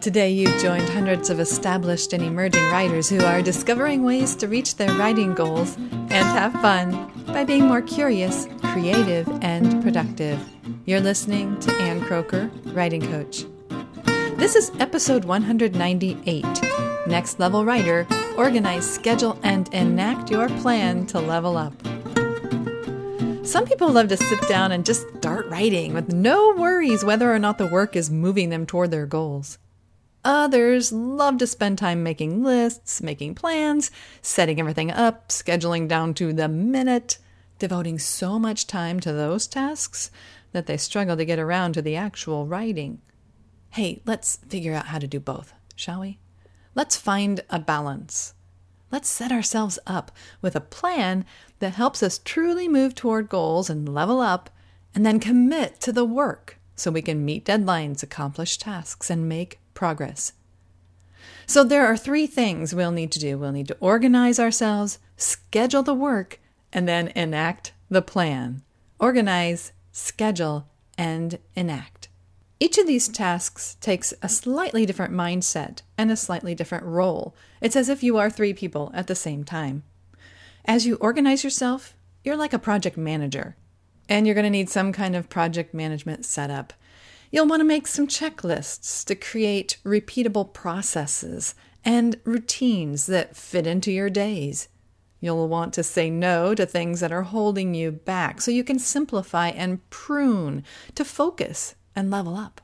Today, you've joined hundreds of established and emerging writers who are discovering ways to reach their writing goals and have fun by being more curious, creative, and productive. You're listening to Ann Kroeker, Writing Coach. This is episode 198 Next Level Writer Organize, Schedule, and Enact Your Plan to Level Up. Some people love to sit down and just start writing with no worries whether or not the work is moving them toward their goals. Others love to spend time making lists, making plans, setting everything up, scheduling down to the minute, devoting so much time to those tasks that they struggle to get around to the actual writing. Hey, let's figure out how to do both, shall we? Let's find a balance. Let's set ourselves up with a plan that helps us truly move toward goals and level up, and then commit to the work so we can meet deadlines, accomplish tasks, and make progress. So, there are three things we'll need to do we'll need to organize ourselves, schedule the work, and then enact the plan. Organize, schedule, and enact. Each of these tasks takes a slightly different mindset and a slightly different role. It's as if you are three people at the same time. As you organize yourself, you're like a project manager, and you're going to need some kind of project management setup. You'll want to make some checklists to create repeatable processes and routines that fit into your days. You'll want to say no to things that are holding you back so you can simplify and prune to focus and level up.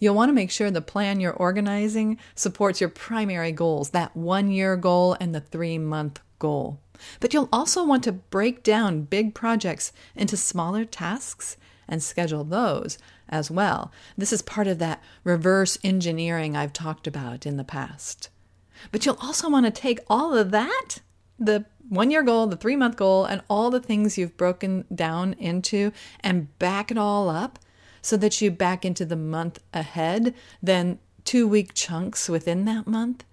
You'll want to make sure the plan you're organizing supports your primary goals, that one year goal and the three month goal. But you'll also want to break down big projects into smaller tasks and schedule those as well. This is part of that reverse engineering I've talked about in the past. But you'll also want to take all of that, the one year goal, the three month goal, and all the things you've broken down into, and back it all up so that you back into the month ahead, then two week chunks within that month,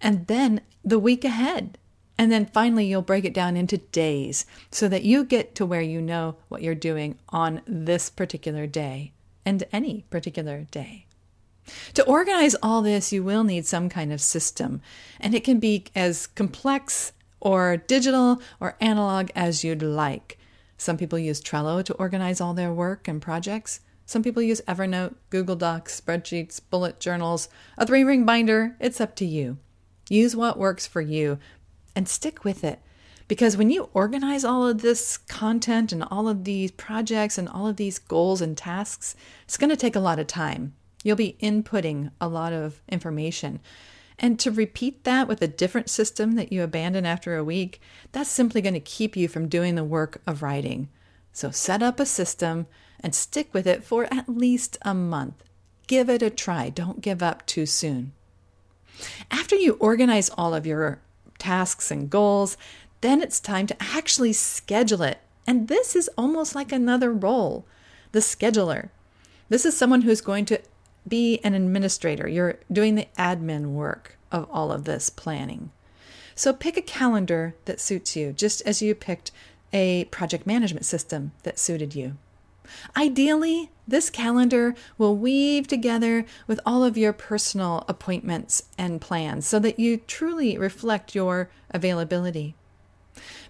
and then the week ahead. And then finally, you'll break it down into days so that you get to where you know what you're doing on this particular day and any particular day. To organize all this, you will need some kind of system, and it can be as complex or digital or analog as you'd like. Some people use Trello to organize all their work and projects. Some people use Evernote, Google Docs, spreadsheets, bullet journals, a three ring binder. It's up to you. Use what works for you and stick with it. Because when you organize all of this content and all of these projects and all of these goals and tasks, it's going to take a lot of time. You'll be inputting a lot of information. And to repeat that with a different system that you abandon after a week, that's simply going to keep you from doing the work of writing. So set up a system and stick with it for at least a month. Give it a try. Don't give up too soon. After you organize all of your tasks and goals, then it's time to actually schedule it. And this is almost like another role the scheduler. This is someone who's going to be an administrator. You're doing the admin work of all of this planning. So pick a calendar that suits you, just as you picked a project management system that suited you. Ideally, this calendar will weave together with all of your personal appointments and plans so that you truly reflect your availability.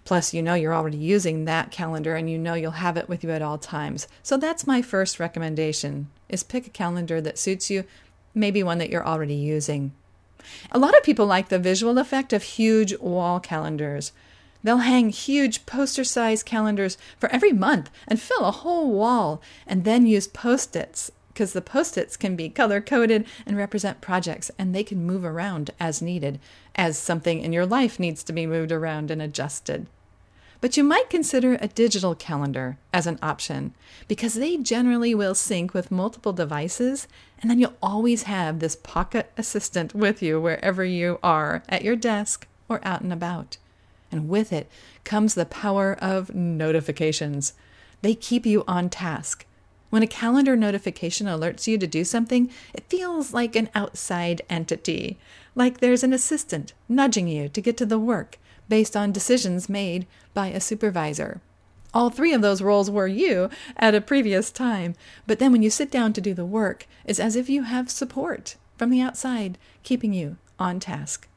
Plus, you know you're already using that calendar and you know you'll have it with you at all times. So that's my first recommendation is pick a calendar that suits you, maybe one that you're already using. A lot of people like the visual effect of huge wall calendars. They'll hang huge poster sized calendars for every month and fill a whole wall, and then use post its because the post its can be color coded and represent projects, and they can move around as needed, as something in your life needs to be moved around and adjusted. But you might consider a digital calendar as an option because they generally will sync with multiple devices, and then you'll always have this pocket assistant with you wherever you are at your desk or out and about and with it comes the power of notifications. They keep you on task. When a calendar notification alerts you to do something, it feels like an outside entity, like there's an assistant nudging you to get to the work based on decisions made by a supervisor. All three of those roles were you at a previous time, but then when you sit down to do the work, it's as if you have support from the outside, keeping you on task.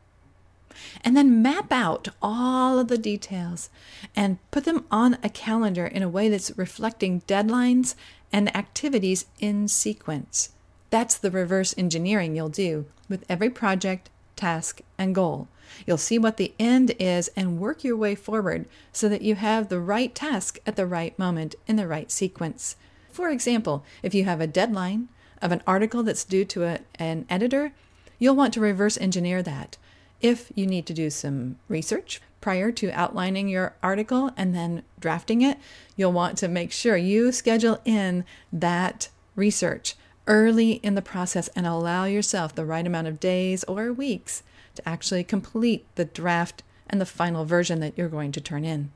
And then map out all of the details and put them on a calendar in a way that's reflecting deadlines and activities in sequence. That's the reverse engineering you'll do with every project, task, and goal. You'll see what the end is and work your way forward so that you have the right task at the right moment in the right sequence. For example, if you have a deadline of an article that's due to a, an editor, you'll want to reverse engineer that. If you need to do some research prior to outlining your article and then drafting it, you'll want to make sure you schedule in that research early in the process and allow yourself the right amount of days or weeks to actually complete the draft and the final version that you're going to turn in.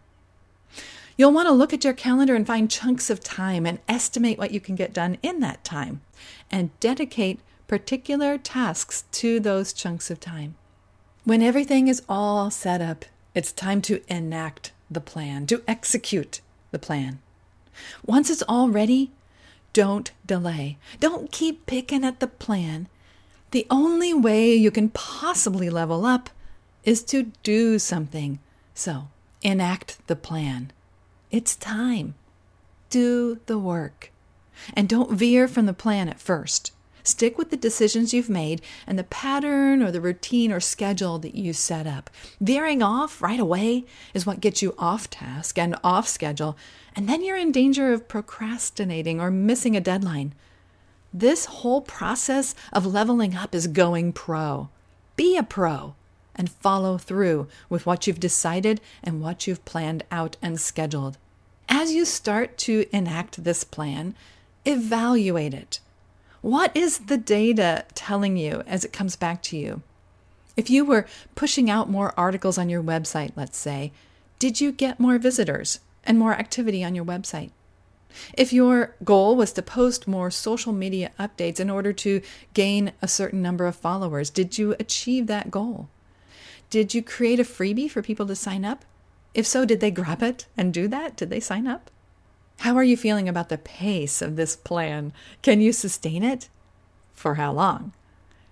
You'll want to look at your calendar and find chunks of time and estimate what you can get done in that time and dedicate particular tasks to those chunks of time. When everything is all set up, it's time to enact the plan, to execute the plan. Once it's all ready, don't delay. Don't keep picking at the plan. The only way you can possibly level up is to do something. So, enact the plan. It's time. Do the work. And don't veer from the plan at first. Stick with the decisions you've made and the pattern or the routine or schedule that you set up. Veering off right away is what gets you off task and off schedule, and then you're in danger of procrastinating or missing a deadline. This whole process of leveling up is going pro. Be a pro and follow through with what you've decided and what you've planned out and scheduled. As you start to enact this plan, evaluate it. What is the data telling you as it comes back to you? If you were pushing out more articles on your website, let's say, did you get more visitors and more activity on your website? If your goal was to post more social media updates in order to gain a certain number of followers, did you achieve that goal? Did you create a freebie for people to sign up? If so, did they grab it and do that? Did they sign up? How are you feeling about the pace of this plan? Can you sustain it? For how long?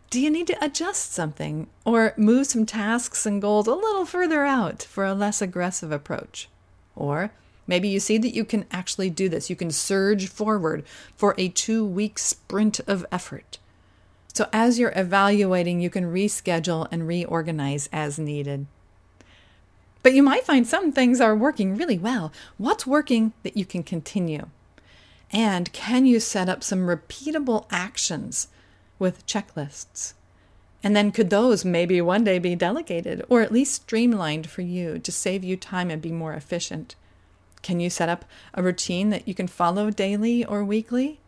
Do you need to adjust something or move some tasks and goals a little further out for a less aggressive approach? Or maybe you see that you can actually do this. You can surge forward for a two week sprint of effort. So, as you're evaluating, you can reschedule and reorganize as needed. But you might find some things are working really well. What's working that you can continue? And can you set up some repeatable actions with checklists? And then could those maybe one day be delegated or at least streamlined for you to save you time and be more efficient? Can you set up a routine that you can follow daily or weekly?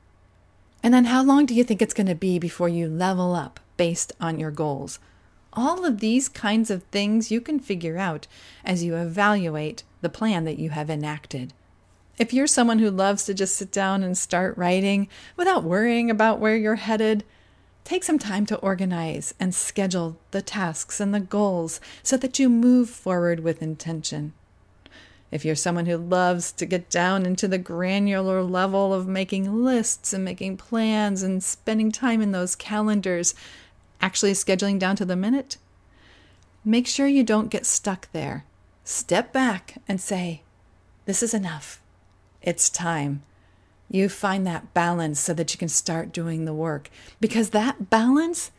And then how long do you think it's going to be before you level up based on your goals? All of these kinds of things you can figure out as you evaluate the plan that you have enacted. If you're someone who loves to just sit down and start writing without worrying about where you're headed, take some time to organize and schedule the tasks and the goals so that you move forward with intention. If you're someone who loves to get down into the granular level of making lists and making plans and spending time in those calendars, actually scheduling down to the minute, make sure you don't get stuck there. Step back and say, This is enough. It's time. You find that balance so that you can start doing the work because that balance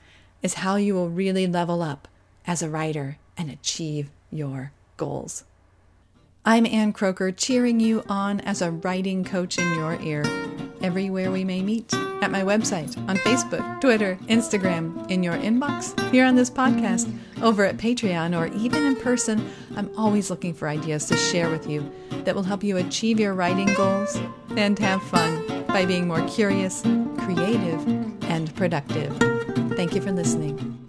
is how you will really level up as a writer and achieve your goals. I'm Ann Kroeker, cheering you on as a writing coach in your ear, everywhere we may meet at my website, on Facebook, Twitter, Instagram, in your inbox, here on this podcast, over at Patreon, or even in person. I'm always looking for ideas to share with you that will help you achieve your writing goals and have fun by being more curious, creative, and productive. Thank you for listening.